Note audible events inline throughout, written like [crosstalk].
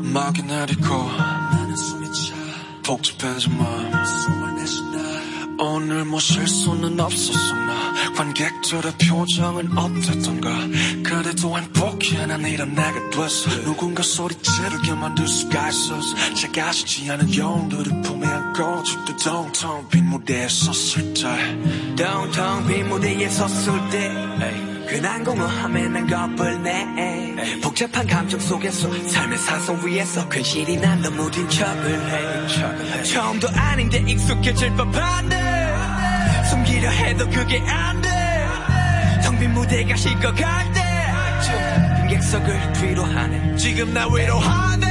음악이 내리고 나는 숨이 차 복잡해진 마음 오늘 뭐 실수는 없었었나? 관객들의 표정은 어땠던가? 그래도 행복해 난 이런 내가 됐어 누군가 소리 지르게 만들 수가 있었어 작아지지 않은 영웅들을 품에 안고 죽도 텅텅 빈 무대에 섰을 때. 텅텅 빈 무대에 섰을 때. 괜한 공허함에 난 겁을 내 복잡한 감정 속에서 삶의 사선 위에서 괜시리 난 너무 딘 척을 해. 처음도 아닌데 익숙해질 법한데 숨기려 해도 그게 안돼 텅 빈 무대가 식어갈 때쯤 객석을 뒤로 하네. 지금 나 위로하네.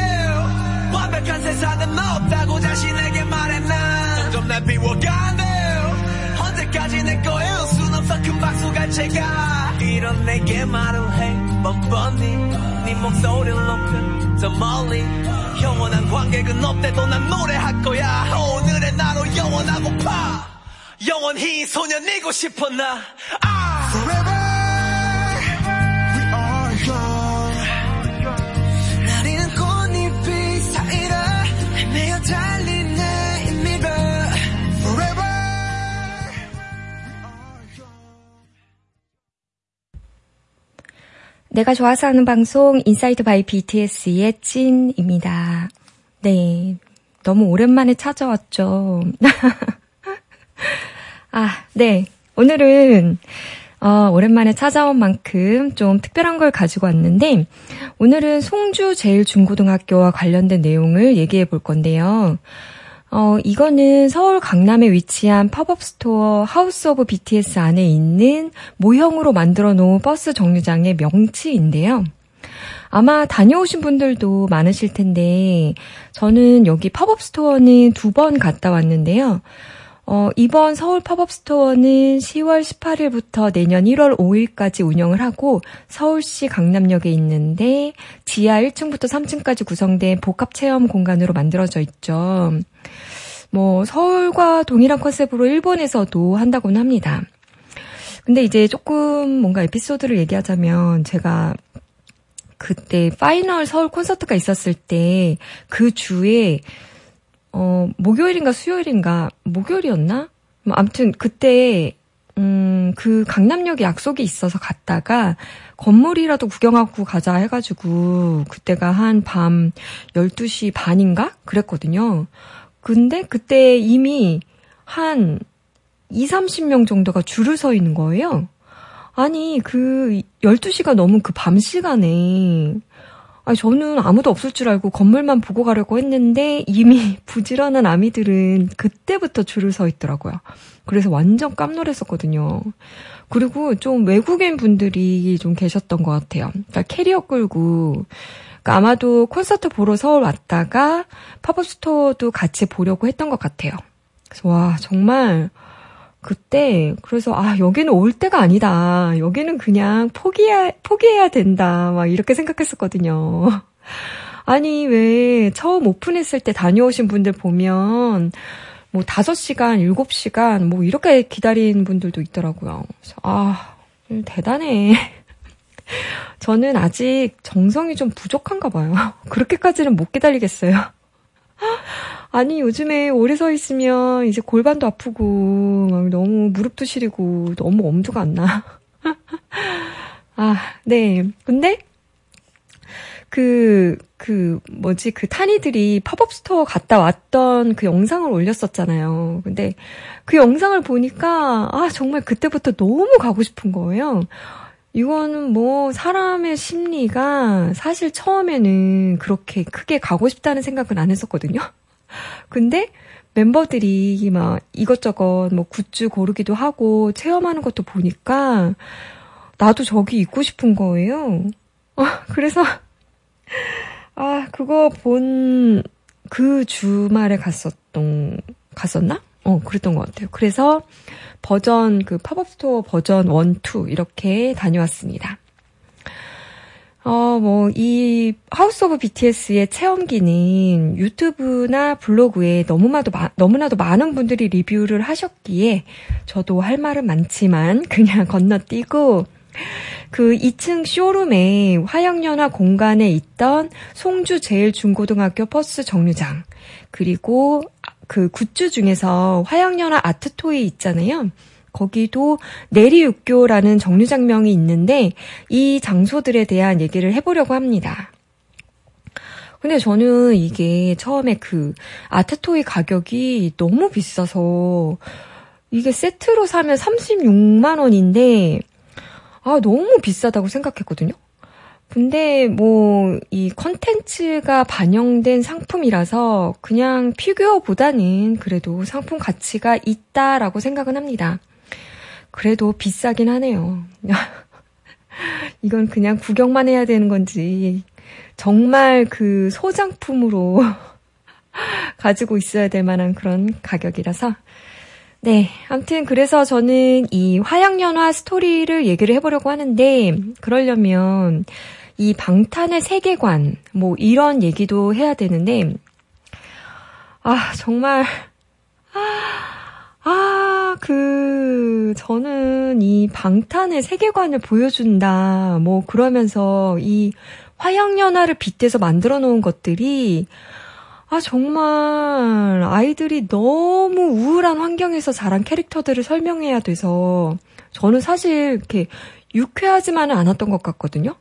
완벽한 세상은 없다고 자신에게 말해 난 점점 날 비워가네. 언제까지 내 거야 순 없어. 큰 박수가 제가. 이런 내게 말을 해 뻔뻔히 네 목소리를 높여 저 멀리 영원한 관객은 없대도 난 노래할 거야. 오늘의 나로 영원하고파. 영원히 소년이고 싶어 나? 아! 내가 좋아서 하는 방송 Inside by BTS의 찐입니다. 네. 너무 오랜만에 찾아왔죠. [laughs] 아, 네. 오늘은 어, 오랜만에 찾아온 만큼 좀 특별한 걸 가지고 왔는데 오늘은 송주 제일중고등학교와 관련된 내용을 얘기해 볼 건데요. 어, 이거는 서울 강남에 위치한 팝업 스토어 House of BTS 안에 있는 모형으로 만들어 놓은 버스 정류장의 명칭인데요. 아마 다녀오신 분들도 많으실 텐데, 저는 여기 팝업 스토어는 두 번 갔다 왔는데요. 어, 이번 서울 팝업 스토어는 10월 18일부터 내년 1월 5일까지 운영을 하고 서울시 강남역에 있는데 지하 1층부터 3층까지 구성된 복합 체험 공간으로 만들어져 있죠. 뭐 서울과 동일한 컨셉으로 일본에서도 한다고는 합니다. 근데 이제 조금 뭔가 에피소드를 얘기하자면 제가 그때 파이널 서울 콘서트가 있었을 때 그 주에 어 목요일인가 수요일인가 목요일이었나? 뭐 아무튼 그때 음, 그 강남역에 약속이 있어서 갔다가 건물이라도 구경하고 가자 해가지고 그때가 한 밤 12시 반인가? 그랬거든요. 근데 그때 이미 한 2, 30명 정도가 줄을 서 있는 거예요. 아니, 그 12시가 넘은 그 밤 시간에 아니, 저는 아무도 없을 줄 알고 건물만 보고 가려고 했는데 이미 [laughs] 부지런한 아미들은 그때부터 줄을 서 있더라고요. 그래서 완전 깜놀했었거든요. 그리고 좀 외국인 분들이 좀 계셨던 것 같아요. 그러니까 캐리어 끌고 그러니까 아마도 콘서트 보러 서울 왔다가 팝업 스토어도 같이 보려고 했던 것 같아요. 그래서 와 정말 그때 그래서 아 여기는 올 때가 아니다. 여기는 그냥 포기해야 포기해야 된다. 막 이렇게 생각했었거든요. [laughs] 아니 왜 처음 오픈했을 때 다녀오신 분들 보면 뭐 5시간, 7시간 뭐 이렇게 기다린 분들도 있더라고요. 그래서 아 대단해. [laughs] 저는 아직 정성이 좀 부족한가 봐요. [laughs] 그렇게까지는 못 기다리겠어요. 아니, 요즘에 오래 서 있으면 이제 골반도 아프고, 막 너무 무릎도 시리고, 너무 엄두가 안 나. [laughs] 아, 네. 근데, 그, 그, 뭐지, 그 타니들이 팝업 스토어 갔다 왔던 그 영상을 올렸었잖아요. 근데 그 영상을 보니까, 아, 정말 그때부터 너무 가고 싶은 거예요. 이거는 뭐 사람의 심리가 사실 처음에는 그렇게 크게 가고 싶다는 생각은 안 했었거든요. [laughs] 근데 멤버들이 막 이것저것 뭐 굿즈 고르기도 하고 체험하는 것도 보니까 나도 저기 있고 싶은 거예요. 어, [laughs] 그래서 아 그거 본 그 주말에 갔었던 갔었나? 어 그랬던 것 같아요. 그래서 버전 그 팝업 스토어 버전 1, 2 이렇게 다녀왔습니다. 어, 뭐, 이 House of BTS의 체험기는 유튜브나 블로그에 너무나도, 마, 너무나도 많은 분들이 리뷰를 하셨기에 저도 할 말은 많지만 그냥 [laughs] 건너뛰고 그 2층 쇼룸에 화양연화 공간에 있던 송주 제일중고등학교 버스 정류장 그리고 그 굿즈 중에서 화양연화 아트토이 있잖아요. 거기도 내리육교라는 정류장명이 있는데 이 장소들에 대한 얘기를 해보려고 합니다. 근데 저는 이게 처음에 그 아트토이 가격이 너무 비싸서 이게 세트로 사면 36만 원인데 아 너무 비싸다고 생각했거든요. 근데 뭐 이 컨텐츠가 반영된 상품이라서 그냥 피규어보다는 그래도 상품 가치가 있다라고 생각은 합니다. 그래도 비싸긴 하네요. [laughs] 이건 그냥 구경만 해야 되는 건지, 정말 그 소장품으로 [laughs] 가지고 있어야 될 만한 그런 가격이라서. 네. 아무튼 그래서 저는 이 화양연화 스토리를 얘기를 해보려고 하는데, 그러려면 이 방탄의 세계관, 뭐 이런 얘기도 해야 되는데, 아, 정말, 아, 아, 그, 저는 이 방탄의 세계관을 보여준다, 뭐, 그러면서 이 화양연화를 빗대서 만들어 놓은 것들이, 아, 정말, 아이들이 너무 우울한 환경에서 자란 캐릭터들을 설명해야 돼서, 저는 사실 이렇게 유쾌하지만은 않았던 것 같거든요?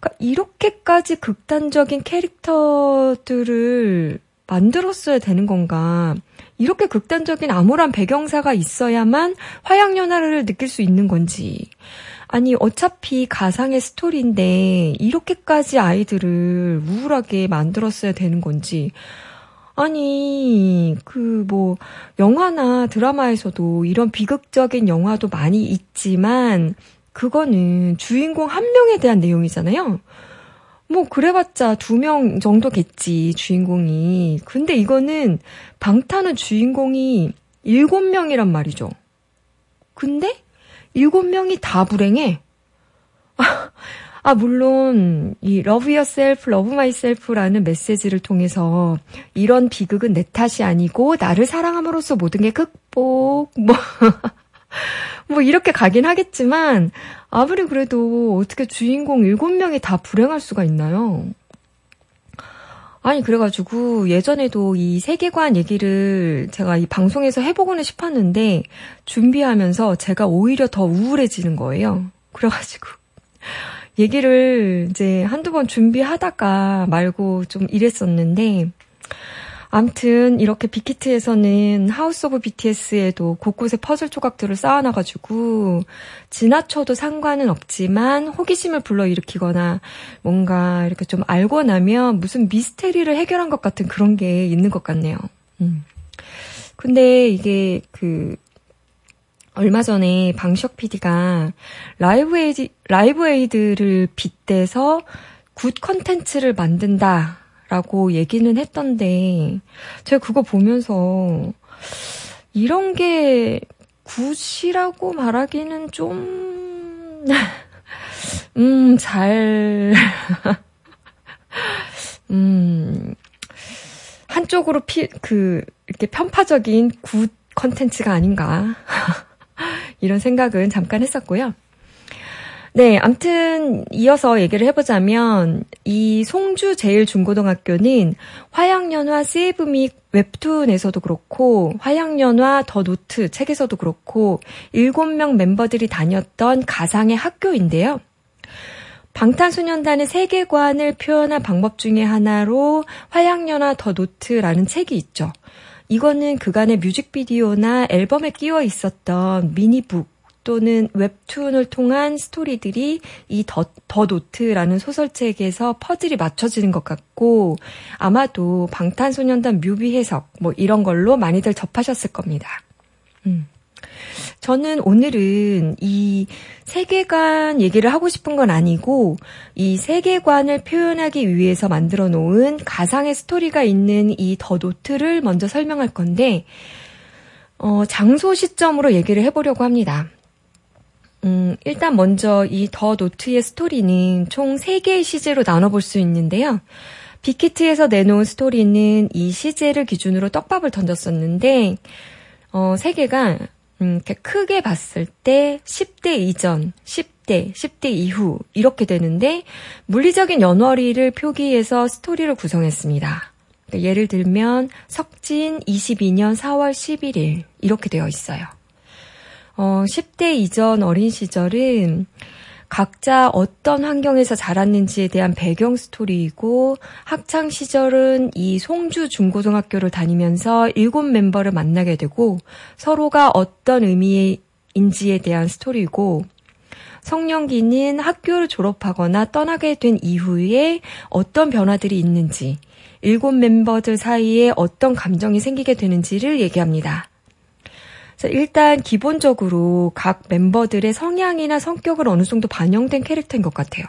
그러니까 이렇게까지 극단적인 캐릭터들을 만들었어야 되는 건가. 이렇게 극단적인 암울한 배경사가 있어야만 화양연화를 느낄 수 있는 건지. 아니, 어차피 가상의 스토리인데, 이렇게까지 아이들을 우울하게 만들었어야 되는 건지. 아니, 그, 뭐, 영화나 드라마에서도 이런 비극적인 영화도 많이 있지만, 그거는 주인공 한 명에 대한 내용이잖아요. 뭐 그래봤자 두 명 정도겠지 주인공이. 근데 이거는 방탄은 주인공이 일곱 명이란 말이죠. 근데 일곱 명이 다 불행해. 아, 물론, 이 love yourself, love myself라는 메시지를 통해서 이런 비극은 내 탓이 아니고 나를 사랑함으로써 모든 게 극복, 뭐, [laughs] 뭐 이렇게 가긴 하겠지만 아무리 그래도 어떻게 주인공 7명이 다 불행할 수가 있나요? 아니 그래가지고 예전에도 이 세계관 얘기를 제가 이 방송에서 해보고는 싶었는데 준비하면서 제가 오히려 더 우울해지는 거예요. 그래가지고 [laughs] 얘기를 이제 한두 번 준비하다가 말고 좀 이랬었는데 암튼 이렇게 빅히트에서는 House of BTS에도 곳곳에 퍼즐 조각들을 쌓아놔가지고 지나쳐도 상관은 없지만 호기심을 불러일으키거나 뭔가 이렇게 좀 알고 나면 무슨 미스테리를 해결한 것 같은 그런 게 있는 것 같네요. 음. 근데 이게 그 얼마 전에 방시혁 PD가 Live Aid, Live Aid를 빗대서 good contents를 만든다. 라고 얘기는 했던데, 제가 그거 보면서, 이런 게 good이라고 말하기는 좀, [laughs] 음, 잘, [laughs] 음, 한쪽으로 피, 그, 이렇게 편파적인 굿 컨텐츠가 아닌가. [laughs] 이런 생각은 잠깐 했었고요. 네, 암튼 이어서 얘기를 해보자면 이 송주 제일중고등학교는 화양연화 Save Me 웹툰에서도 그렇고 화양연화 The Note 책에서도 그렇고 7명 멤버들이 다녔던 가상의 학교인데요. 방탄소년단의 세계관을 표현한 방법 중의 하나로 화양연화 The Note라는 책이 있죠. 이거는 그간의 뮤직비디오나 앨범에 끼워 있었던 미니북 또는 웹툰을 통한 스토리들이 이 The, The Note라는 소설책에서 퍼즐이 맞춰지는 것 같고 아마도 방탄소년단 뮤비 해석 뭐 이런 걸로 많이들 접하셨을 겁니다. 음. 저는 오늘은 이 세계관 얘기를 하고 싶은 건 아니고 이 세계관을 표현하기 위해서 만들어 놓은 가상의 스토리가 있는 이 The Note를 먼저 설명할 건데 어, 장소 시점으로 얘기를 해보려고 합니다. 음, 일단 먼저 이 더 노트의 스토리는 총 3개의 시제로 나눠볼 수 있는데요. 빅히트에서 내놓은 스토리는 이 시제를 기준으로 떡밥을 던졌었는데, 어, 3개가, 음, 이렇게 크게 봤을 때 10대 이전, 10대, 10대 이후, 이렇게 되는데, 물리적인 연월일을 표기해서 스토리를 구성했습니다. 그러니까 예를 들면, 석진 22년 4월 11일, 이렇게 되어 있어요. 어, 10대 이전 어린 시절은 각자 어떤 환경에서 자랐는지에 대한 배경 스토리이고 학창 시절은 이 송주 중고등학교를 다니면서 일곱 멤버를 만나게 되고 서로가 어떤 의미인지에 대한 스토리고 성년기는 학교를 졸업하거나 떠나게 된 이후에 어떤 변화들이 있는지 일곱 멤버들 사이에 어떤 감정이 생기게 되는지를 얘기합니다. 일단 기본적으로 각 멤버들의 성향이나 성격을 어느 정도 반영된 캐릭터인 것 같아요.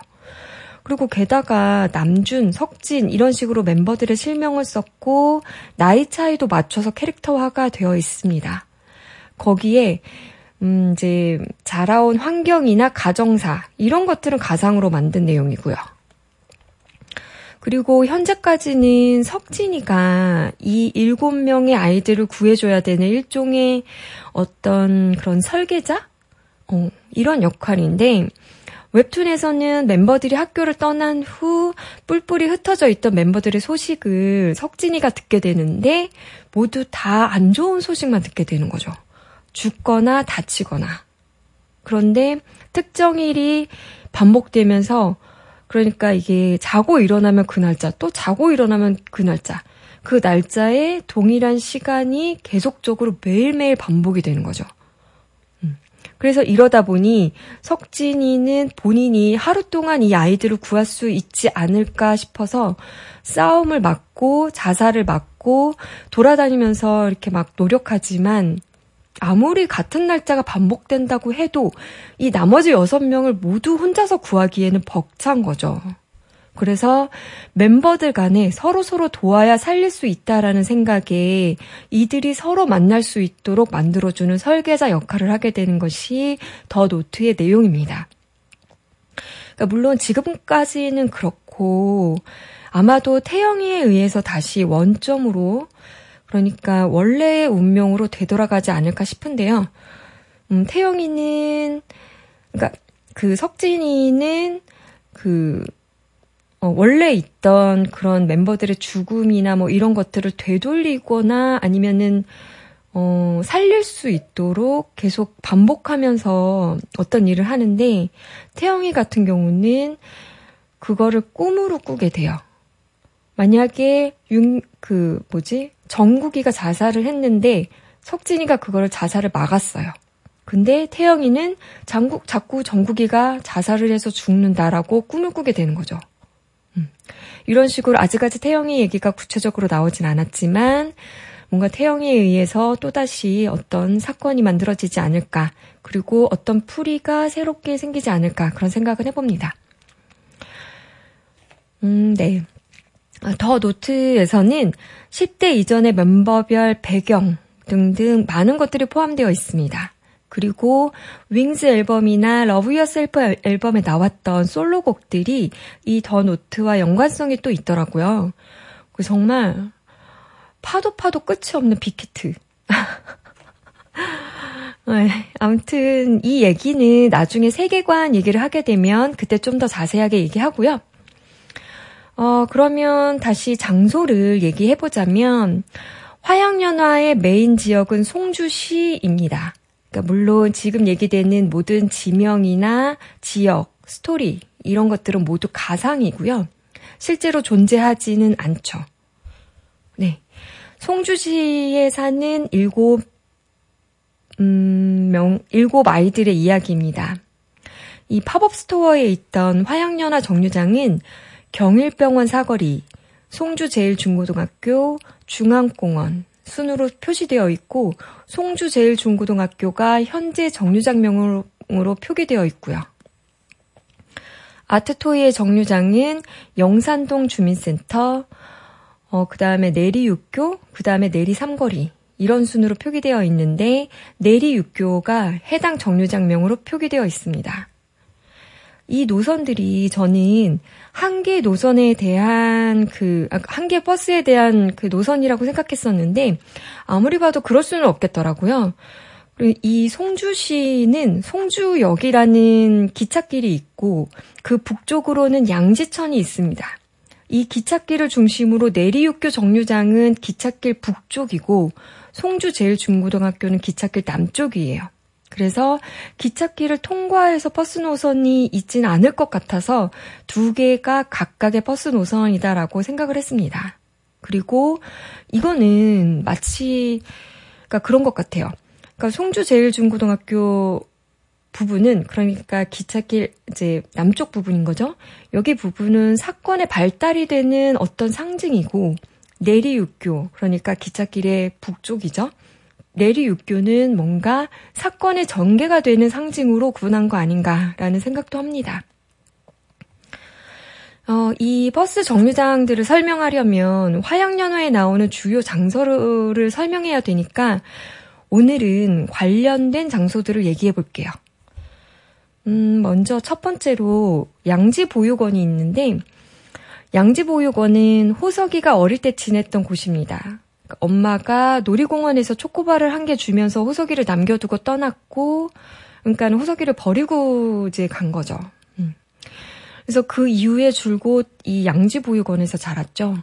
그리고 게다가 남준, 석진 이런 식으로 멤버들의 실명을 썼고 나이 차이도 맞춰서 캐릭터화가 되어 있습니다. 거기에 음 이제 자라온 환경이나 가정사 이런 것들은 가상으로 만든 내용이고요. 그리고 현재까지는 석진이가 이 일곱 명의 아이들을 구해줘야 되는 일종의 어떤 그런 설계자? 어, 이런 역할인데, 웹툰에서는 멤버들이 학교를 떠난 후 뿔뿔이 흩어져 있던 멤버들의 소식을 석진이가 듣게 되는데, 모두 다 안 좋은 소식만 듣게 되는 거죠. 죽거나 다치거나. 그런데 특정 일이 반복되면서 그러니까 이게 자고 일어나면 그 날짜, 또 자고 일어나면 그 날짜. 그 날짜에 동일한 시간이 계속적으로 매일매일 반복이 되는 거죠. 음. 그래서 이러다 보니 석진이는 본인이 하루 동안 이 아이들을 구할 수 있지 않을까 싶어서 싸움을 막고 자살을 막고 돌아다니면서 이렇게 막 노력하지만 아무리 같은 날짜가 반복된다고 해도 이 나머지 여섯 명을 모두 혼자서 구하기에는 벅찬 거죠. 그래서 멤버들 간에 서로 서로 도와야 살릴 수 있다라는 생각에 이들이 서로 만날 수 있도록 만들어주는 설계자 역할을 하게 되는 것이 더 노트의 내용입니다. 그러니까 물론 지금까지는 그렇고 아마도 태영이에 의해서 다시 원점으로 그러니까 원래의 운명으로 되돌아가지 않을까 싶은데요. 음, 태영이는, 그러니까 그 석진이는 그, 어, 원래 있던 그런 멤버들의 죽음이나 뭐 이런 것들을 되돌리거나 아니면은, 어, 살릴 수 있도록 계속 반복하면서 어떤 일을 하는데, 태영이 같은 경우는 그거를 꿈으로 꾸게 돼요. 만약에 윤, 그, 뭐지? 정국이가 자살을 했는데 석진이가 그거를 자살을 막았어요. 근데 태영이는 장국, 자꾸 정국이가 자살을 해서 죽는다라고 꿈을 꾸게 되는 거죠. 음. 이런 식으로 아직까지 태영이 얘기가 구체적으로 나오진 않았지만 뭔가 태영이에 의해서 또다시 어떤 사건이 만들어지지 않을까 그리고 어떤 풀이가 새롭게 생기지 않을까 그런 생각을 해봅니다. 음, 네. 아, The Note에서는 10대 이전의 멤버별 배경 등등 많은 것들이 포함되어 있습니다. 그리고 Wings 앨범이나 Love Yourself 앨범에 나왔던 솔로곡들이 이 The Note와 연관성이 또 있더라고요. 그 정말 파도 파도 끝이 없는 Big Hit. [laughs] 네, 아무튼 이 얘기는 나중에 세계관 얘기를 하게 되면 그때 좀 더 자세하게 얘기하고요. 어, 그러면 다시 장소를 얘기해 보자면 화양연화의 메인 지역은 송주시입니다. 그러니까 물론 지금 얘기되는 모든 지명이나 지역, 스토리 이런 것들은 모두 가상이고요. 실제로 존재하지는 않죠. 네. 송주시에 사는 일곱 음, 명, 일곱 아이들의 이야기입니다. 이 팝업 스토어에 있던 화양연화 정류장은 경일병원 사거리, 송주제일중고등학교, 중앙공원 순으로 표시되어 있고 송주제일중고등학교가 현재 정류장명으로 표기되어 있고요. 아트토이의 정류장은 영산동 주민센터, 어, 그 다음에 내리육교, 그 다음에 내리 삼거리 이런 순으로 표기되어 있는데 내리육교가 해당 정류장명으로 표기되어 있습니다. 이 노선들이 저는 한 개 노선에 대한 그, 아, 한개 버스에 대한 그 노선이라고 생각했었는데, 아무리 봐도 그럴 수는 없겠더라고요. 이 송주시는 송주역이라는 기찻길이 있고, 그 북쪽으로는 양지천이 있습니다. 이 기찻길을 중심으로 내리육교 정류장은 기찻길 북쪽이고, 송주 제일중고등학교는 기찻길 남쪽이에요. 그래서 기찻길을 통과해서 버스 노선이 있진 않을 것 같아서 두 개가 각각의 버스 노선이다라고 생각을 했습니다. 그리고 이거는 마치 그러니까 그런 것 같아요. 그러니까 송주 제일중고등학교 부분은 그러니까 기찻길 이제 남쪽 부분인 거죠. 여기 부분은 사건의 발달이 되는 어떤 상징이고 내리육교 그러니까 기찻길의 북쪽이죠. 내리육교는 뭔가 사건의 전개가 되는 상징으로 구분한 거 아닌가라는 생각도 합니다. 어, 이 버스 정류장들을 설명하려면 화양연화에 나오는 주요 장소를 설명해야 되니까 오늘은 관련된 장소들을 얘기해 볼게요. 음, 먼저 첫 번째로 양지보육원이 있는데 양지보육원은 호석이가 어릴 때 지냈던 곳입니다. 엄마가 놀이공원에서 초코바를 한 개 주면서 호석이를 남겨두고 떠났고, 그러니까 호석이를 버리고 이제 간 거죠. 음. 그래서 그 이후에 줄곧 이 양지보육원에서 자랐죠.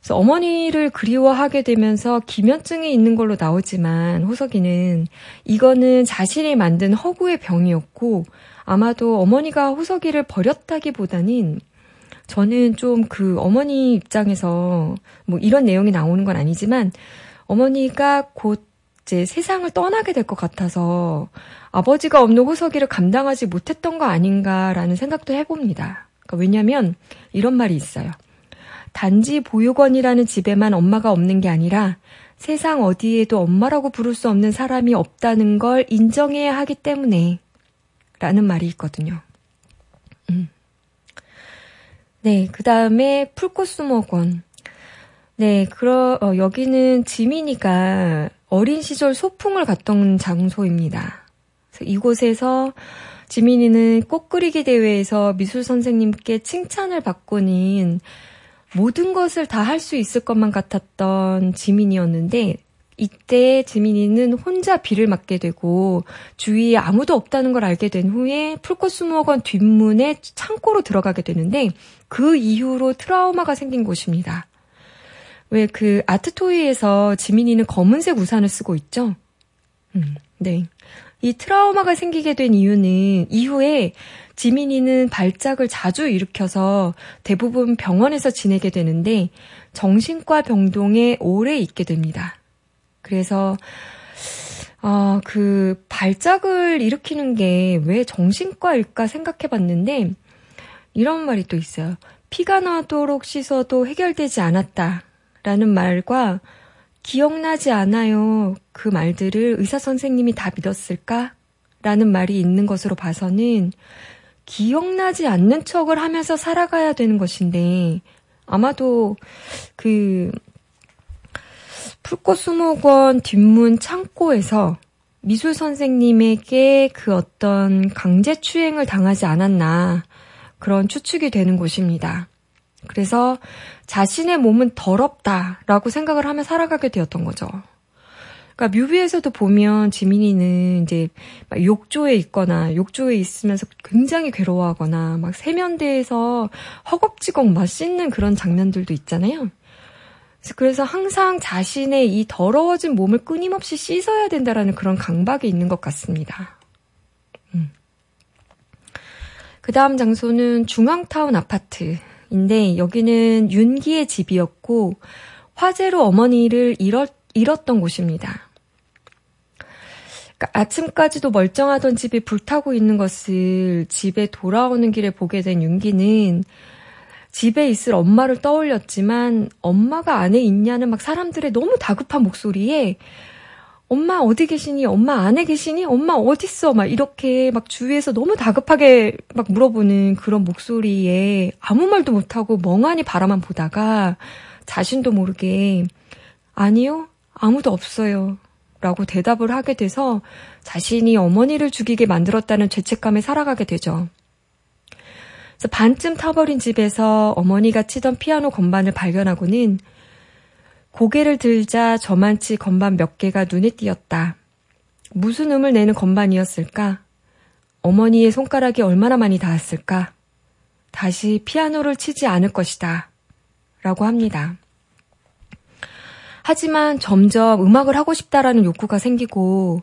그래서 어머니를 그리워하게 되면서 기면증이 있는 걸로 나오지만 호석이는 이거는 자신이 만든 허구의 병이었고 아마도 어머니가 호석이를 버렸다기보다는 저는 좀 그 어머니 입장에서 뭐 이런 내용이 나오는 건 아니지만 어머니가 곧 이제 세상을 떠나게 될 것 같아서 아버지가 없는 호석이를 감당하지 못했던 거 아닌가라는 생각도 해봅니다. 그러니까 왜냐면 이런 말이 있어요. 단지 보육원이라는 집에만 엄마가 없는 게 아니라 세상 어디에도 엄마라고 부를 수 없는 사람이 없다는 걸 인정해야 하기 때문에 라는 말이 있거든요. 음. 네, 그 다음에 풀코스모건. 네, 그러, 어, 여기는 지민이가 어린 시절 소풍을 갔던 장소입니다. 이곳에서 지민이는 꽃그리기 대회에서 미술 선생님께 칭찬을 받고는 모든 것을 다 할 수 있을 것만 같았던 지민이었는데 이때 지민이는 혼자 비를 맞게 되고 주위에 아무도 없다는 걸 알게 된 후에 풀꽃 수목원 뒷문에 창고로 들어가게 되는데 그 이후로 트라우마가 생긴 곳입니다. 왜 그 아트토이에서 지민이는 검은색 우산을 쓰고 있죠? 음, 네. 이 트라우마가 생기게 된 이유는 이후에 지민이는 발작을 자주 일으켜서 대부분 병원에서 지내게 되는데 정신과 병동에 오래 있게 됩니다. 그래서 어, 그 발작을 일으키는 게 왜 정신과일까 생각해 봤는데 이런 말이 또 있어요. 피가 나도록 씻어도 해결되지 않았다. 라는 말과 기억나지 않아요. 그 말들을 의사 선생님이 다 믿었을까? 라는 말이 있는 것으로 봐서는 기억나지 않는 척을 하면서 살아가야 되는 것인데 아마도 그 풀꽃수목원 뒷문 창고에서 미술 선생님에게 그 어떤 강제 추행을 당하지 않았나 그런 추측이 되는 곳입니다. 그래서 자신의 몸은 더럽다라고 생각을 하며 살아가게 되었던 거죠. 그러니까 뮤비에서도 보면 지민이는 이제 욕조에 있거나 욕조에 있으면서 굉장히 괴로워하거나 막 세면대에서 허겁지겁 막 씻는 그런 장면들도 있잖아요. 그래서 항상 자신의 이 더러워진 몸을 끊임없이 씻어야 된다라는 그런 강박이 있는 것 같습니다. 음. 그 다음 장소는 중앙타운 아파트인데 여기는 윤기의 집이었고 화재로 어머니를 잃었, 잃었던 곳입니다. 그러니까 아침까지도 멀쩡하던 집이 불타고 있는 것을 집에 돌아오는 길에 보게 된 윤기는 집에 있을 엄마를 떠올렸지만 엄마가 안에 있냐는 막 사람들의 너무 다급한 목소리에 엄마 어디 계시니? 엄마 안에 계시니? 엄마 어딨어? 막 이렇게 막 주위에서 너무 다급하게 막 물어보는 그런 목소리에 아무 말도 못하고 멍하니 바라만 보다가 자신도 모르게 아니요? 아무도 없어요. 라고 대답을 하게 돼서 자신이 어머니를 죽이게 만들었다는 죄책감에 살아가게 되죠. 그래서 반쯤 타버린 집에서 어머니가 치던 피아노 건반을 발견하고는 고개를 들자 저만치 건반 몇 개가 눈에 띄었다. 무슨 음을 내는 건반이었을까? 어머니의 손가락이 얼마나 많이 닿았을까? 다시 피아노를 치지 않을 것이다. 라고 합니다. 하지만 점점 음악을 하고 싶다라는 욕구가 생기고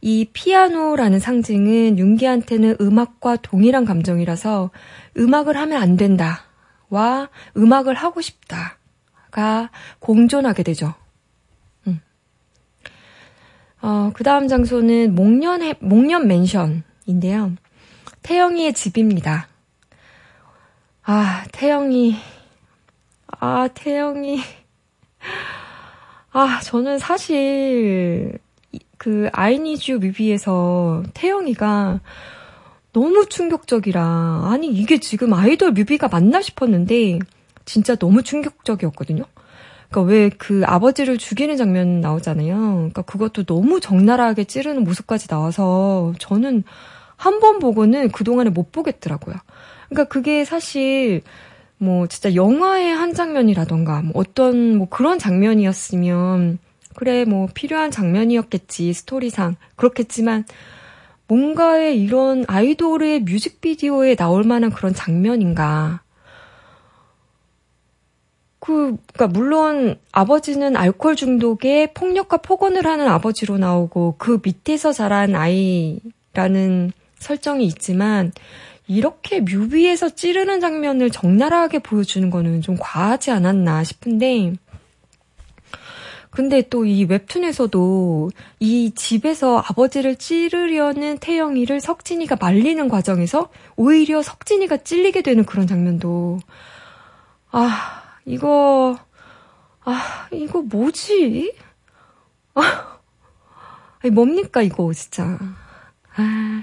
이 피아노라는 상징은 윤기한테는 음악과 동일한 감정이라서 음악을 하면 안 된다와 음악을 하고 싶다가 공존하게 되죠. 음. 어, 그 다음 장소는 목련, 목련 맨션인데요. 태영이의 집입니다. 아, 태영이. 아, 태영이. [laughs] 아, 저는 사실 그 아이니즈 뮤비에서 태영이가 너무 충격적이라 아니 이게 지금 아이돌 뮤비가 맞나 싶었는데 진짜 너무 충격적이었거든요. 그러니까 왜 그 아버지를 죽이는 장면 나오잖아요. 그러니까 그것도 너무 적나라하게 찌르는 모습까지 나와서 저는 한 번 보고는 그동안에 못 보겠더라고요. 그러니까 그게 사실 뭐 진짜 영화의 한 장면이라던가 뭐 어떤 뭐 그런 장면이었으면 그래 뭐 필요한 장면이었겠지 스토리상. 그렇겠지만 뭔가의 이런 아이돌의 뮤직비디오에 나올 만한 그런 장면인가? 그, 그니까, 물론, 아버지는 알코올 중독에 폭력과 폭언을 하는 아버지로 나오고, 그 밑에서 자란 아이라는 설정이 있지만, 이렇게 뮤비에서 찌르는 장면을 적나라하게 보여주는 거는 좀 과하지 않았나 싶은데, 근데 또 이 웹툰에서도 이 집에서 아버지를 찌르려는 태영이를 석진이가 말리는 과정에서 오히려 석진이가 찔리게 되는 그런 장면도, 아, 이거, 아, 이거 뭐지? 아, 아니, 뭡니까, 이거, 진짜. 아,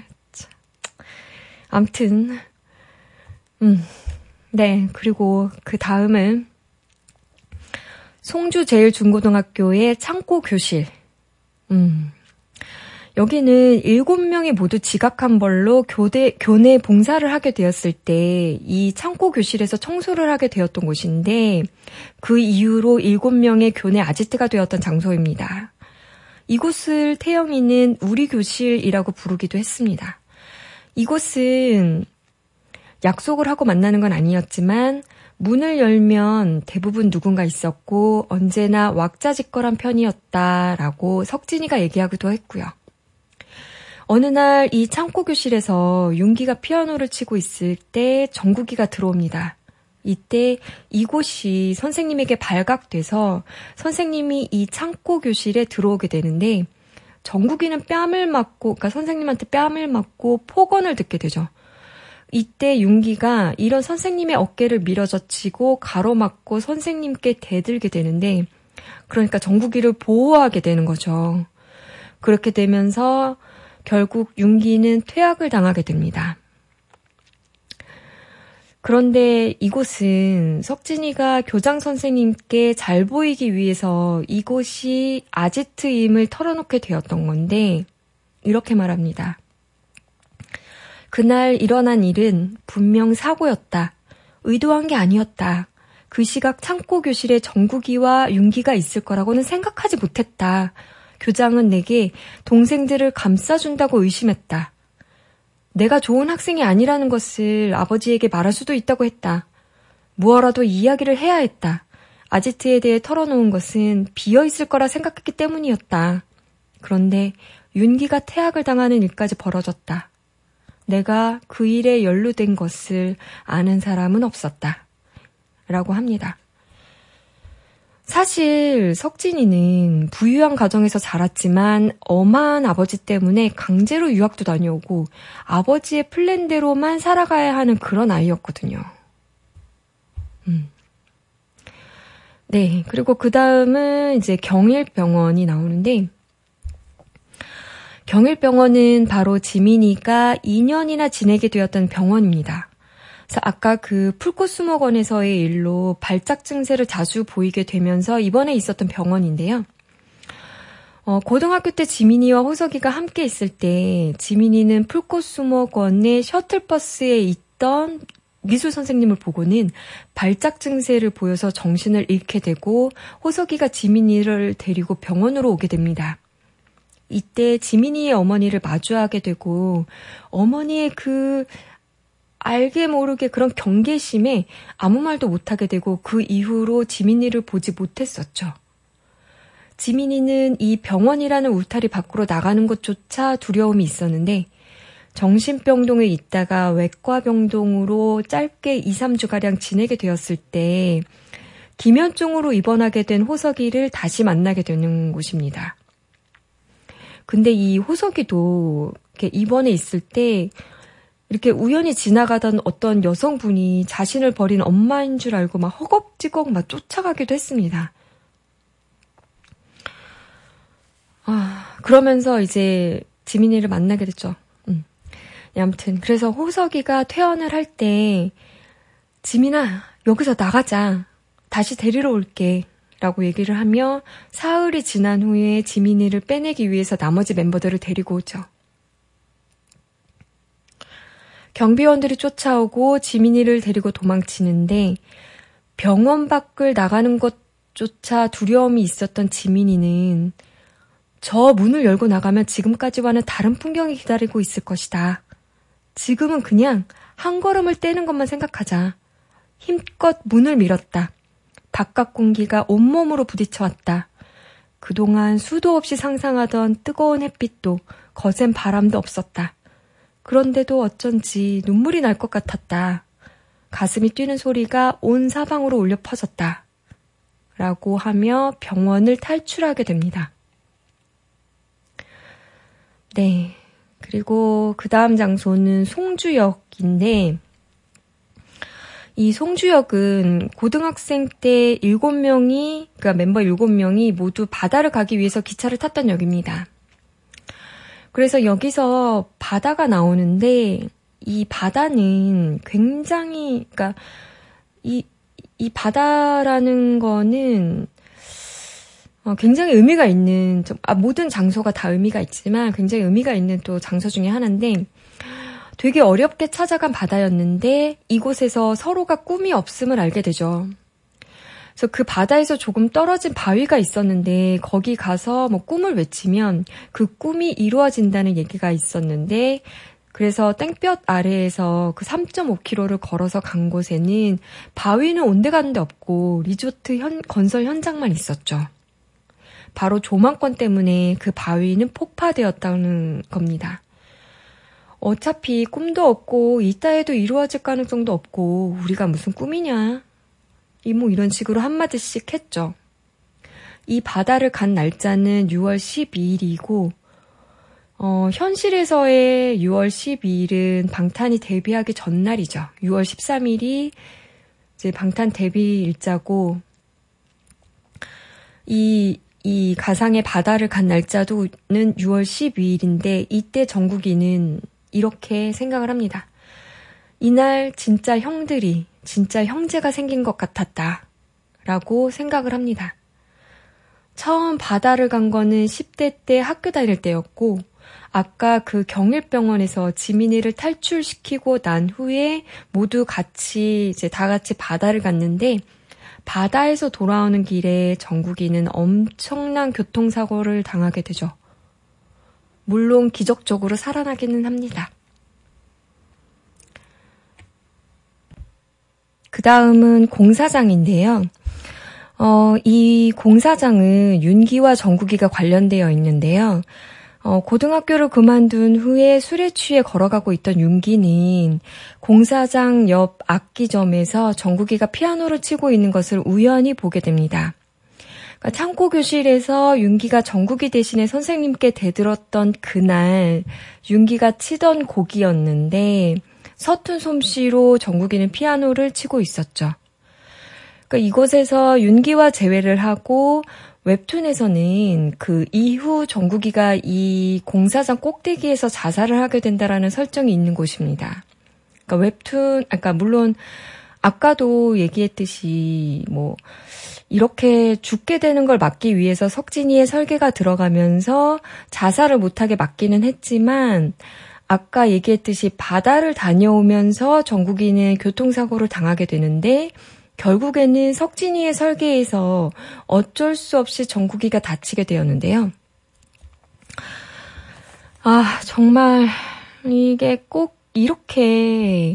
암튼, 음, 네. 그리고 그 다음은 송주 제일중고등학교의 창고 교실. 음. 여기는 일곱 명이 모두 지각한 벌로 교대, 교내 봉사를 하게 되었을 때 이 창고 교실에서 청소를 하게 되었던 곳인데 그 이후로 일곱 명의 교내 아지트가 되었던 장소입니다. 이곳을 태영이는 우리 교실이라고 부르기도 했습니다. 이곳은 약속을 하고 만나는 건 아니었지만 문을 열면 대부분 누군가 있었고 언제나 왁자지껄한 편이었다라고 석진이가 얘기하기도 했고요. 어느 날 이 창고 교실에서 윤기가 피아노를 치고 있을 때 정국이가 들어옵니다. 이때 이곳이 선생님에게 발각돼서 선생님이 이 창고 교실에 들어오게 되는데 정국이는 뺨을 맞고, 그러니까 선생님한테 뺨을 맞고 폭언을 듣게 되죠. 이때 윤기가 이런 선생님의 어깨를 밀어젖히고 가로막고 선생님께 대들게 되는데, 그러니까 정국이를 보호하게 되는 거죠. 그렇게 되면서 결국 윤기는 퇴학을 당하게 됩니다. 그런데 이곳은 석진이가 교장 선생님께 잘 보이기 위해서 이곳이 아지트임을 털어놓게 되었던 건데, 이렇게 말합니다. 그날 일어난 일은 분명 사고였다. 의도한 게 아니었다. 그 시각 창고 교실에 정국이와 윤기가 있을 거라고는 생각하지 못했다. 교장은 내게 동생들을 감싸준다고 의심했다. 내가 좋은 학생이 아니라는 것을 아버지에게 말할 수도 있다고 했다. 무어라도 이야기를 해야 했다. 아지트에 대해 털어놓은 것은 비어있을 거라 생각했기 때문이었다. 그런데 윤기가 퇴학을 당하는 일까지 벌어졌다. 내가 그 일에 연루된 것을 아는 사람은 없었다. 라고 합니다. 사실 석진이는 부유한 가정에서 자랐지만 엄한 아버지 때문에 강제로 유학도 다녀오고 아버지의 플랜대로만 살아가야 하는 그런 아이였거든요. 음. 네. 그리고 그 다음은 이제 경일병원이 나오는데 경일병원은 바로 지민이가 2년이나 지내게 되었던 병원입니다. 아까 그 풀꽃수목원에서의 일로 발작 증세를 자주 보이게 되면서 이번에 있었던 병원인데요. 어, 고등학교 때 지민이와 호석이가 함께 있을 때 지민이는 풀꽃수목원의 셔틀버스에 있던 미술 선생님을 보고는 발작 증세를 보여서 정신을 잃게 되고 호석이가 지민이를 데리고 병원으로 오게 됩니다. 이때 지민이의 어머니를 마주하게 되고 어머니의 그 알게 모르게 그런 경계심에 아무 말도 못하게 되고 그 이후로 지민이를 보지 못했었죠. 지민이는 이 병원이라는 울타리 밖으로 나가는 것조차 두려움이 있었는데 정신병동에 있다가 외과병동으로 짧게 2, 3주가량 지내게 되었을 때 김현종으로 입원하게 된 호석이를 다시 만나게 되는 곳입니다. 근데 이 호석이도 입원해 있을 때 이렇게 우연히 지나가던 어떤 여성분이 자신을 버린 엄마인 줄 알고 막 허겁지겁 막 쫓아가기도 했습니다. 아, 그러면서 이제 지민이를 만나게 됐죠. 음. 아무튼 그래서 호석이가 퇴원을 할 때 지민아 여기서 나가자. 다시 데리러 올게. 라고 얘기를 하며 사흘이 지난 후에 지민이를 빼내기 위해서 나머지 멤버들을 데리고 오죠. 경비원들이 쫓아오고 지민이를 데리고 도망치는데 병원 밖을 나가는 것조차 두려움이 있었던 지민이는 저 문을 열고 나가면 지금까지와는 다른 풍경이 기다리고 있을 것이다. 지금은 그냥 한 걸음을 떼는 것만 생각하자. 힘껏 문을 밀었다. 바깥 공기가 온몸으로 부딪혀왔다. 그동안 수도 없이 상상하던 뜨거운 햇빛도 거센 바람도 없었다. 그런데도 어쩐지 눈물이 날 것 같았다. 가슴이 뛰는 소리가 온 사방으로 울려 퍼졌다. 라고 하며 병원을 탈출하게 됩니다. 네. 그리고 그 다음 장소는 송주역인데, 이 송주역은 고등학생 때 7명이, 그러니까 멤버 7명이 모두 바다를 가기 위해서 기차를 탔던 역입니다. 그래서 여기서 바다가 나오는데 이 바다는 굉장히 그러니까 이, 이 바다라는 거는 어, 굉장히 의미가 있는 아, 모든 장소가 다 의미가 있지만 굉장히 의미가 있는 또 장소 중에 하나인데 되게 어렵게 찾아간 바다였는데 이곳에서 서로가 꿈이 없음을 알게 되죠. 그래서 그 바다에서 조금 떨어진 바위가 있었는데 거기 가서 뭐 꿈을 외치면 그 꿈이 이루어진다는 얘기가 있었는데 그래서 땡볕 아래에서 그 3.5km를 걸어서 간 곳에는 바위는 온데간데 없고 리조트 현, 건설 현장만 있었죠. 바로 조망권 때문에 그 바위는 폭파되었다는 겁니다. 어차피 꿈도 없고 이따에도 이루어질 가능성도 없고 우리가 무슨 꿈이냐. 이뭐 이런 식으로 한마디씩 했죠. 이 바다를 간 날짜는 6월 12일이고, 어, 현실에서의 6월 12일은 방탄이 데뷔하기 전날이죠. 6월 13일이 이제 방탄 데뷔 일자고, 이, 이 가상의 바다를 간 날짜도는 6월 12일인데, 이때 정국이는 이렇게 생각을 합니다. 이날 진짜 형들이 진짜 형제가 생긴 것 같았다. 라고 생각을 합니다. 처음 바다를 간 거는 10대 때 학교 다닐 때였고, 아까 그 경일병원에서 지민이를 탈출시키고 난 후에 모두 같이 이제 다 같이 바다를 갔는데, 바다에서 돌아오는 길에 정국이는 엄청난 교통사고를 당하게 되죠. 물론 기적적으로 살아나기는 합니다. 그 다음은 공사장인데요. 어, 이 공사장은 윤기와 정국이가 관련되어 있는데요. 어, 고등학교를 그만둔 후에 술에 취해 걸어가고 있던 윤기는 공사장 옆 악기점에서 정국이가 피아노를 치고 있는 것을 우연히 보게 됩니다. 창고 교실에서 윤기가 정국이 대신에 선생님께 대들었던 그날 윤기가 치던 곡이었는데 서툰 솜씨로 정국이는 피아노를 치고 있었죠. 그러니까 이곳에서 윤기와 재회를 하고 웹툰에서는 그 이후 정국이가 이 공사장 꼭대기에서 자살을 하게 된다라는 설정이 있는 곳입니다. 그러니까 웹툰, 아까 그러니까 물론 아까도 얘기했듯이 뭐 이렇게 죽게 되는 걸 막기 위해서 석진이의 설계가 들어가면서 자살을 못하게 막기는 했지만 아까 얘기했듯이 바다를 다녀오면서 정국이는 교통사고를 당하게 되는데 결국에는 석진이의 설계에서 어쩔 수 없이 정국이가 다치게 되었는데요. 아, 정말 이게 꼭 이렇게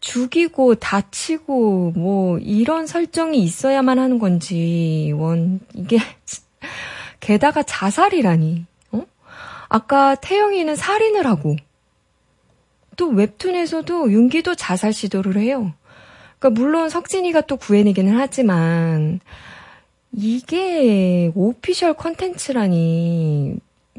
죽이고 다치고 뭐 이런 설정이 있어야만 하는 건지 원 이게 [laughs] 게다가 자살이라니. 어? 아까 태영이는 살인을 하고 또 웹툰에서도 윤기도 자살 시도를 해요. 그러니까 물론 석진이가 또 구해내기는 하지만 이게 오피셜 컨텐츠라니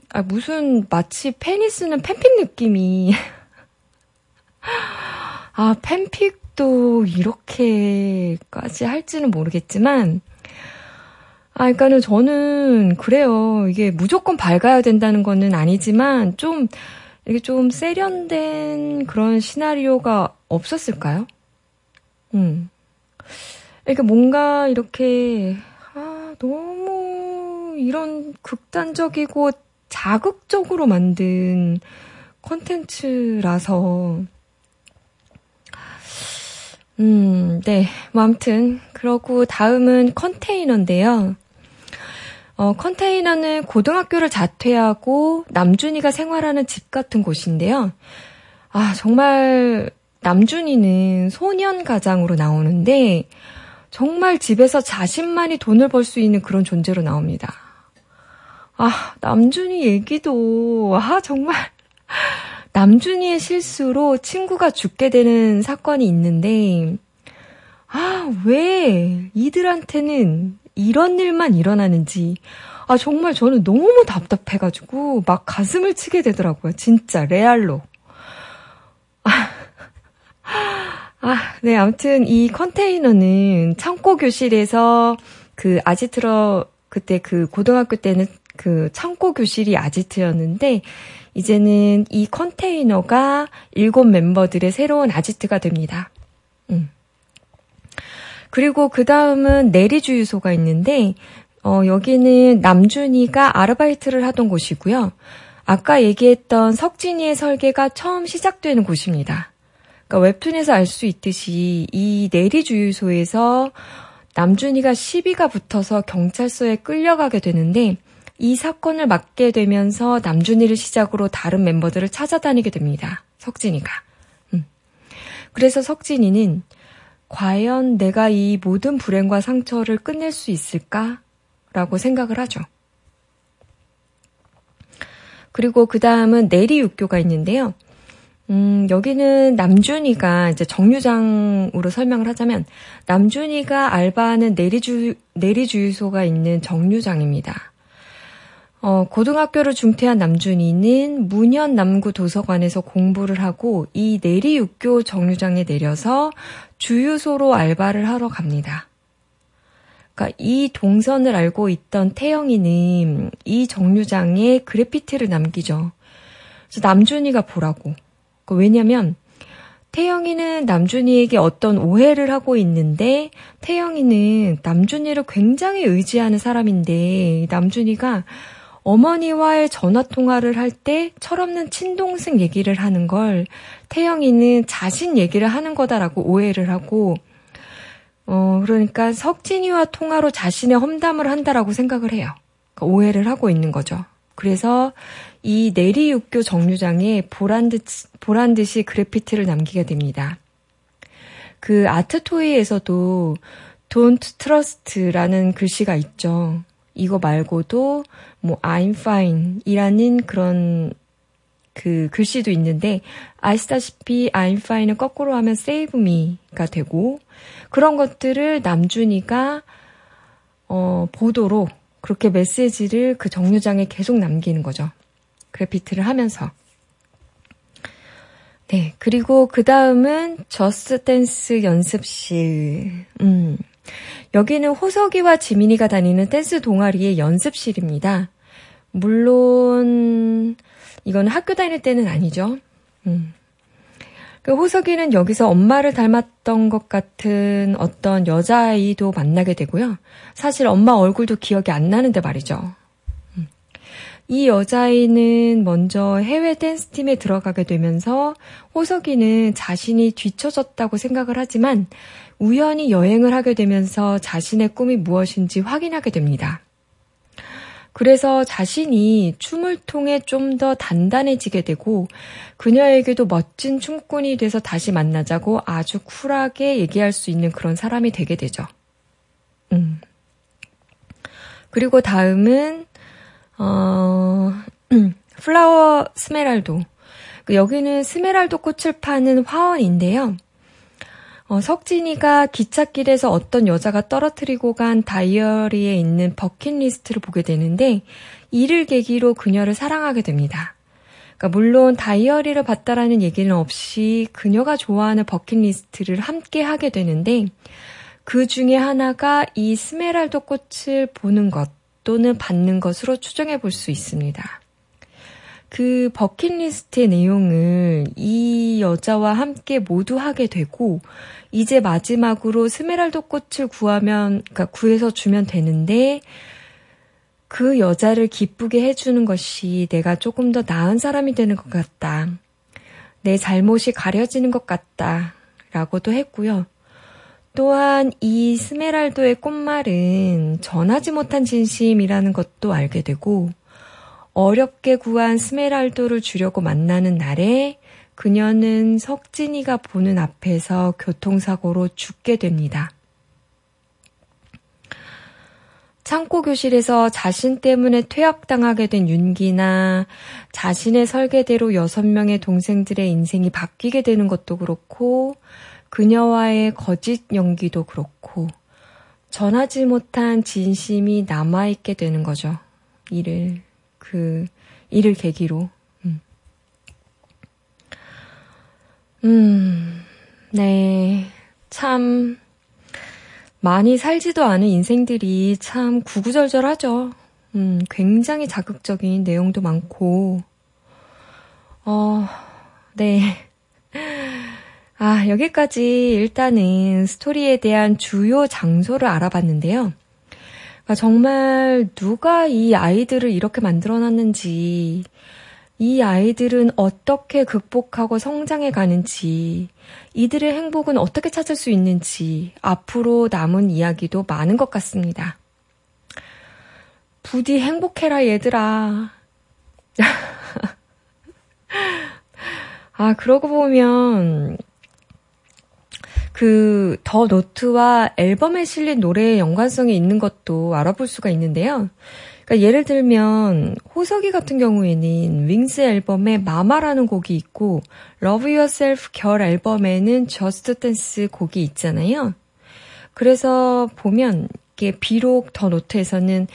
아 무슨 마치 팬이 쓰는 팬픽 느낌이 [laughs] 아 팬픽도 이렇게까지 할지는 모르겠지만 아, 그러니까는 저는 그래요. 이게 무조건 밝아야 된다는 거는 아니지만 좀 이게 좀 세련된 그런 시나리오가 없었을까요? 음. 그러니까 뭔가 이렇게, 아, 너무 이런 극단적이고 자극적으로 만든 컨텐츠라서, 음, 네. 뭐, 아무튼, 그러고 다음은 컨테이너인데요. 어, 컨테이너는 고등학교를 자퇴하고 남준이가 생활하는 집 같은 곳인데요. 아, 정말 남준이는 소년 가장으로 나오는데 정말 집에서 자신만이 돈을 벌 수 있는 그런 존재로 나옵니다. 아, 남준이 얘기도, 아, 정말. 남준이의 실수로 친구가 죽게 되는 사건이 있는데, 아, 왜 이들한테는 이런 일만 일어나는지, 아, 정말 저는 너무 답답해가지고, 막 가슴을 치게 되더라고요. 진짜, 레알로. 아, 아, 네, 아무튼 이 컨테이너는 창고 교실에서 그 아지트러, 그때 그 고등학교 때는 그 창고 교실이 아지트였는데, 이제는 이 컨테이너가 일곱 멤버들의 새로운 아지트가 됩니다. 음. 그리고 그 다음은 내리주유소가 있는데, 어, 여기는 남준이가 아르바이트를 하던 곳이고요. 아까 얘기했던 석진이의 설계가 처음 시작되는 곳입니다. 그러니까 웹툰에서 알 수 있듯이 이 내리주유소에서 남준이가 시비가 붙어서 경찰서에 끌려가게 되는데 이 사건을 맡게 되면서 남준이를 시작으로 다른 멤버들을 찾아다니게 됩니다. 석진이가. 음. 그래서 석진이는 과연 내가 이 모든 불행과 상처를 끝낼 수 있을까? 라고 생각을 하죠. 그리고 그 다음은 내리육교가 있는데요. 음, 여기는 남준이가 이제 정류장으로 설명을 하자면 남준이가 알바하는 내리주, 내리주유소가 있는 정류장입니다. 어, 고등학교를 중퇴한 남준이는 문현 남구 도서관에서 공부를 하고 이 내리육교 정류장에 내려서 주유소로 알바를 하러 갑니다. 그러니까 이 동선을 알고 있던 태영이는 이 정류장에 그래피티를 남기죠. 그래서 남준이가 보라고. 그러니까 왜냐면 태영이는 남준이에게 어떤 오해를 하고 있는데 태영이는 남준이를 굉장히 의지하는 사람인데 남준이가 어머니와의 전화 통화를 할 때 철없는 친동생 얘기를 하는 걸 태영이는 자신 얘기를 하는 거다라고 오해를 하고 어 그러니까 석진이와 통화로 자신의 험담을 한다라고 생각을 해요. 그러니까 오해를 하고 있는 거죠. 그래서 이 내리육교 정류장에 보란 듯 보란 듯이 그래피티를 남기게 됩니다. 그 아트토이에서도 Don't Trust라는 글씨가 있죠. 이거 말고도 뭐 I'm fine 이라는 그런 그 글씨도 있는데 아시다시피 I'm fine을 거꾸로 하면 save me가 되고 그런 것들을 남준이가 어, 보도록 그렇게 메시지를 그 정류장에 계속 남기는 거죠. 그래피티를 하면서. 네. 그리고 그 다음은 저스 댄스 연습실. 음. 여기는 호석이와 지민이가 다니는 댄스 동아리의 연습실입니다. 물론 이건 학교 다닐 때는 아니죠. 음. 그 호석이는 여기서 엄마를 닮았던 것 같은 어떤 여자아이도 만나게 되고요. 사실 엄마 얼굴도 기억이 안 나는데 말이죠. 음. 이 여자아이는 먼저 해외 댄스팀에 들어가게 되면서 호석이는 자신이 뒤처졌다고 생각을 하지만 우연히 여행을 하게 되면서 자신의 꿈이 무엇인지 확인하게 됩니다. 그래서 자신이 춤을 통해 좀 더 단단해지게 되고 그녀에게도 멋진 춤꾼이 돼서 다시 만나자고 아주 쿨하게 얘기할 수 있는 그런 사람이 되게 되죠. 음. 그리고 다음은 어 [clears throat] 플라워 스메랄도. 그 여기는 스메랄도 꽃을 파는 화원인데요. 어, 석진이가 기찻길에서 어떤 여자가 떨어뜨리고 간 다이어리에 있는 버킷리스트를 보게 되는데 이를 계기로 그녀를 사랑하게 됩니다. 그러니까 물론 다이어리를 봤다라는 얘기는 없이 그녀가 좋아하는 버킷리스트를 함께 하게 되는데 그 중에 하나가 이 스메랄도 꽃을 보는 것 또는 받는 것으로 추정해 볼 수 있습니다. 그 버킷리스트의 내용을 이 여자와 함께 모두 하게 되고 이제 마지막으로 스메랄도 꽃을 구하면 그러니까 구해서 주면 되는데 그 여자를 기쁘게 해주는 것이 내가 조금 더 나은 사람이 되는 것 같다. 내 잘못이 가려지는 것 같다. 라고도 했고요. 또한 이 스메랄도의 꽃말은 전하지 못한 진심이라는 것도 알게 되고 어렵게 구한 스메랄도를 주려고 만나는 날에 그녀는 석진이가 보는 앞에서 교통사고로 죽게 됩니다. 창고 교실에서 자신 때문에 퇴학당하게 된 윤기나 자신의 설계대로 여섯 명의 동생들의 인생이 바뀌게 되는 것도 그렇고 그녀와의 거짓 연기도 그렇고 전하지 못한 진심이 남아있게 되는 거죠. 이를. 그 일을 계기로. 음. 음, 네. 참, 많이 살지도 않은 인생들이 참 구구절절하죠. 음, 굉장히 자극적인 내용도 많고, 어, 네. 아, 여기까지 일단은 스토리에 대한 주요 장소를 알아봤는데요. 그러니까 정말 누가 이 아이들을 이렇게 만들어 놨는지, 이 아이들은 어떻게 극복하고 성장해 가는지, 이들의 행복은 어떻게 찾을 수 있는지, 앞으로 남은 이야기도 많은 것 같습니다. 부디 행복해라, 얘들아. [laughs] 아, 그러고 보면, 그, 더 노트와 앨범에 실린 노래의 연관성이 있는 것도 알아볼 수가 있는데요. 그러니까 예를 들면, 호석이 같은 경우에는 윙스 앨범에 마마라는 곡이 있고, Love Yourself 결 앨범에는 Just Dance 곡이 있잖아요. 그래서 보면, 이게 비록 The Note에서는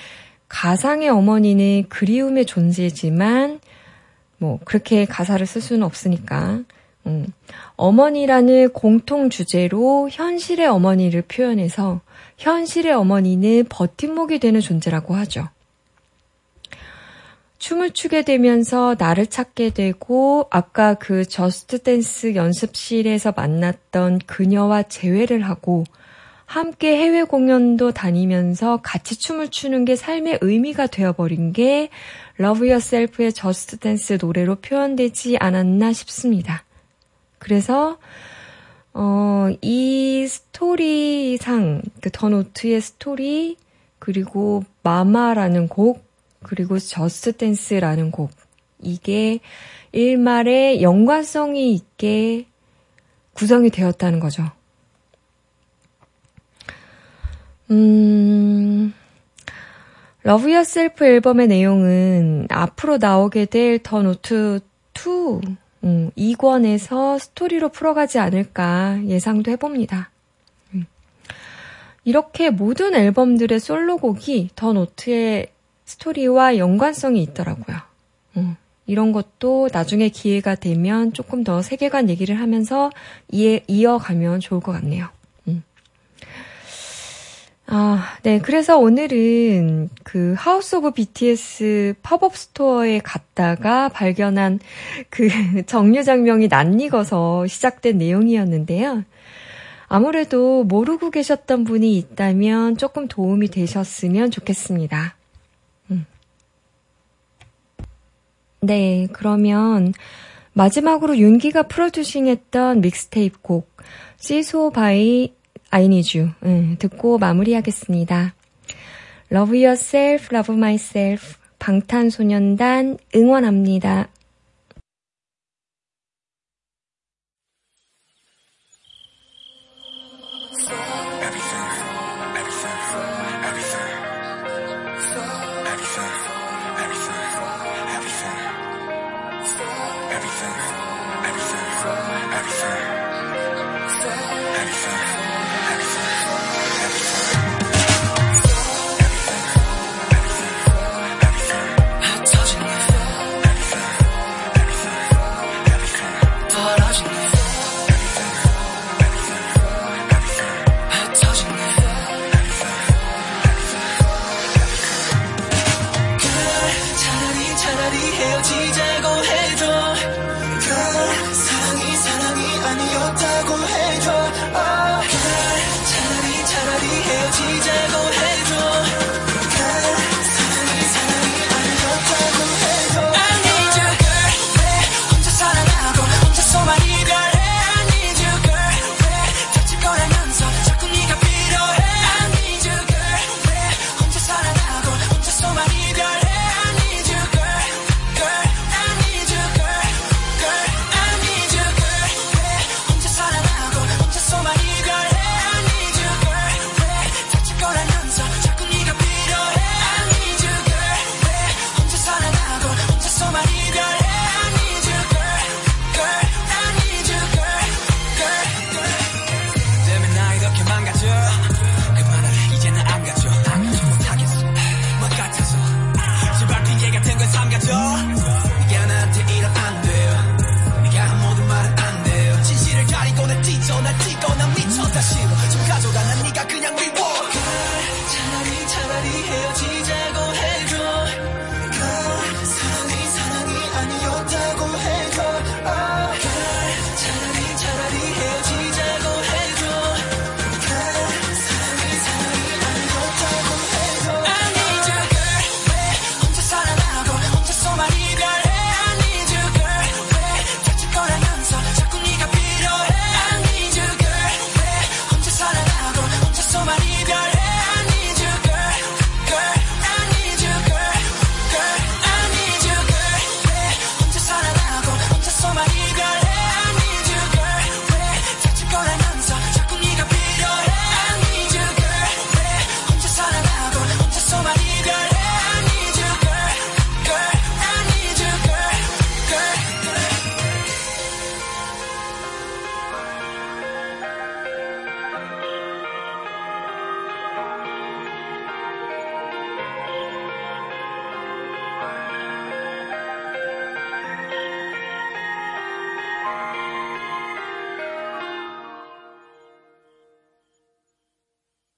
가상의 어머니는 그리움의 존재지만, 뭐, 그렇게 가사를 쓸 수는 없으니까, 음, 어머니라는 공통 주제로 현실의 어머니를 표현해서 현실의 어머니는 버팀목이 되는 존재라고 하죠. 춤을 추게 되면서 나를 찾게 되고 아까 그 Just Dance 연습실에서 만났던 그녀와 재회를 하고 함께 해외 공연도 다니면서 같이 춤을 추는 게 삶의 의미가 되어버린 게 Love Yourself의 Just Dance 노래로 표현되지 않았나 싶습니다. 그래서 어, 이 스토리상, 그 The Note의 스토리, 그리고 Mama라는 곡, 그리고 Just Dance라는 곡, 이게 일말의 연관성이 있게 구성이 되었다는 거죠. 음, Love Yourself 앨범의 내용은 앞으로 나오게 될 The Note 2 음, 2권에서 스토리로 풀어가지 않을까 예상도 해봅니다. 음. 이렇게 모든 앨범들의 솔로곡이 The Note의 스토리와 연관성이 있더라고요. 음, 이런 것도 나중에 기회가 되면 조금 더 세계관 얘기를 하면서 이어가면 좋을 것 같네요. 음. 아, 네. 그래서 오늘은 그 House of BTS 팝업 스토어에 갔다가 발견한 그 [laughs] 정류장명이 낯익어서 시작된 내용이었는데요. 아무래도 모르고 계셨던 분이 있다면 조금 도움이 되셨으면 좋겠습니다. 음. 네, 그러면 마지막으로 윤기가 프로듀싱 했던 믹스테이프 곡, Seesaw by I Need You 음, 듣고 마무리하겠습니다. Love Yourself, Love Myself 방탄소년단 응원합니다.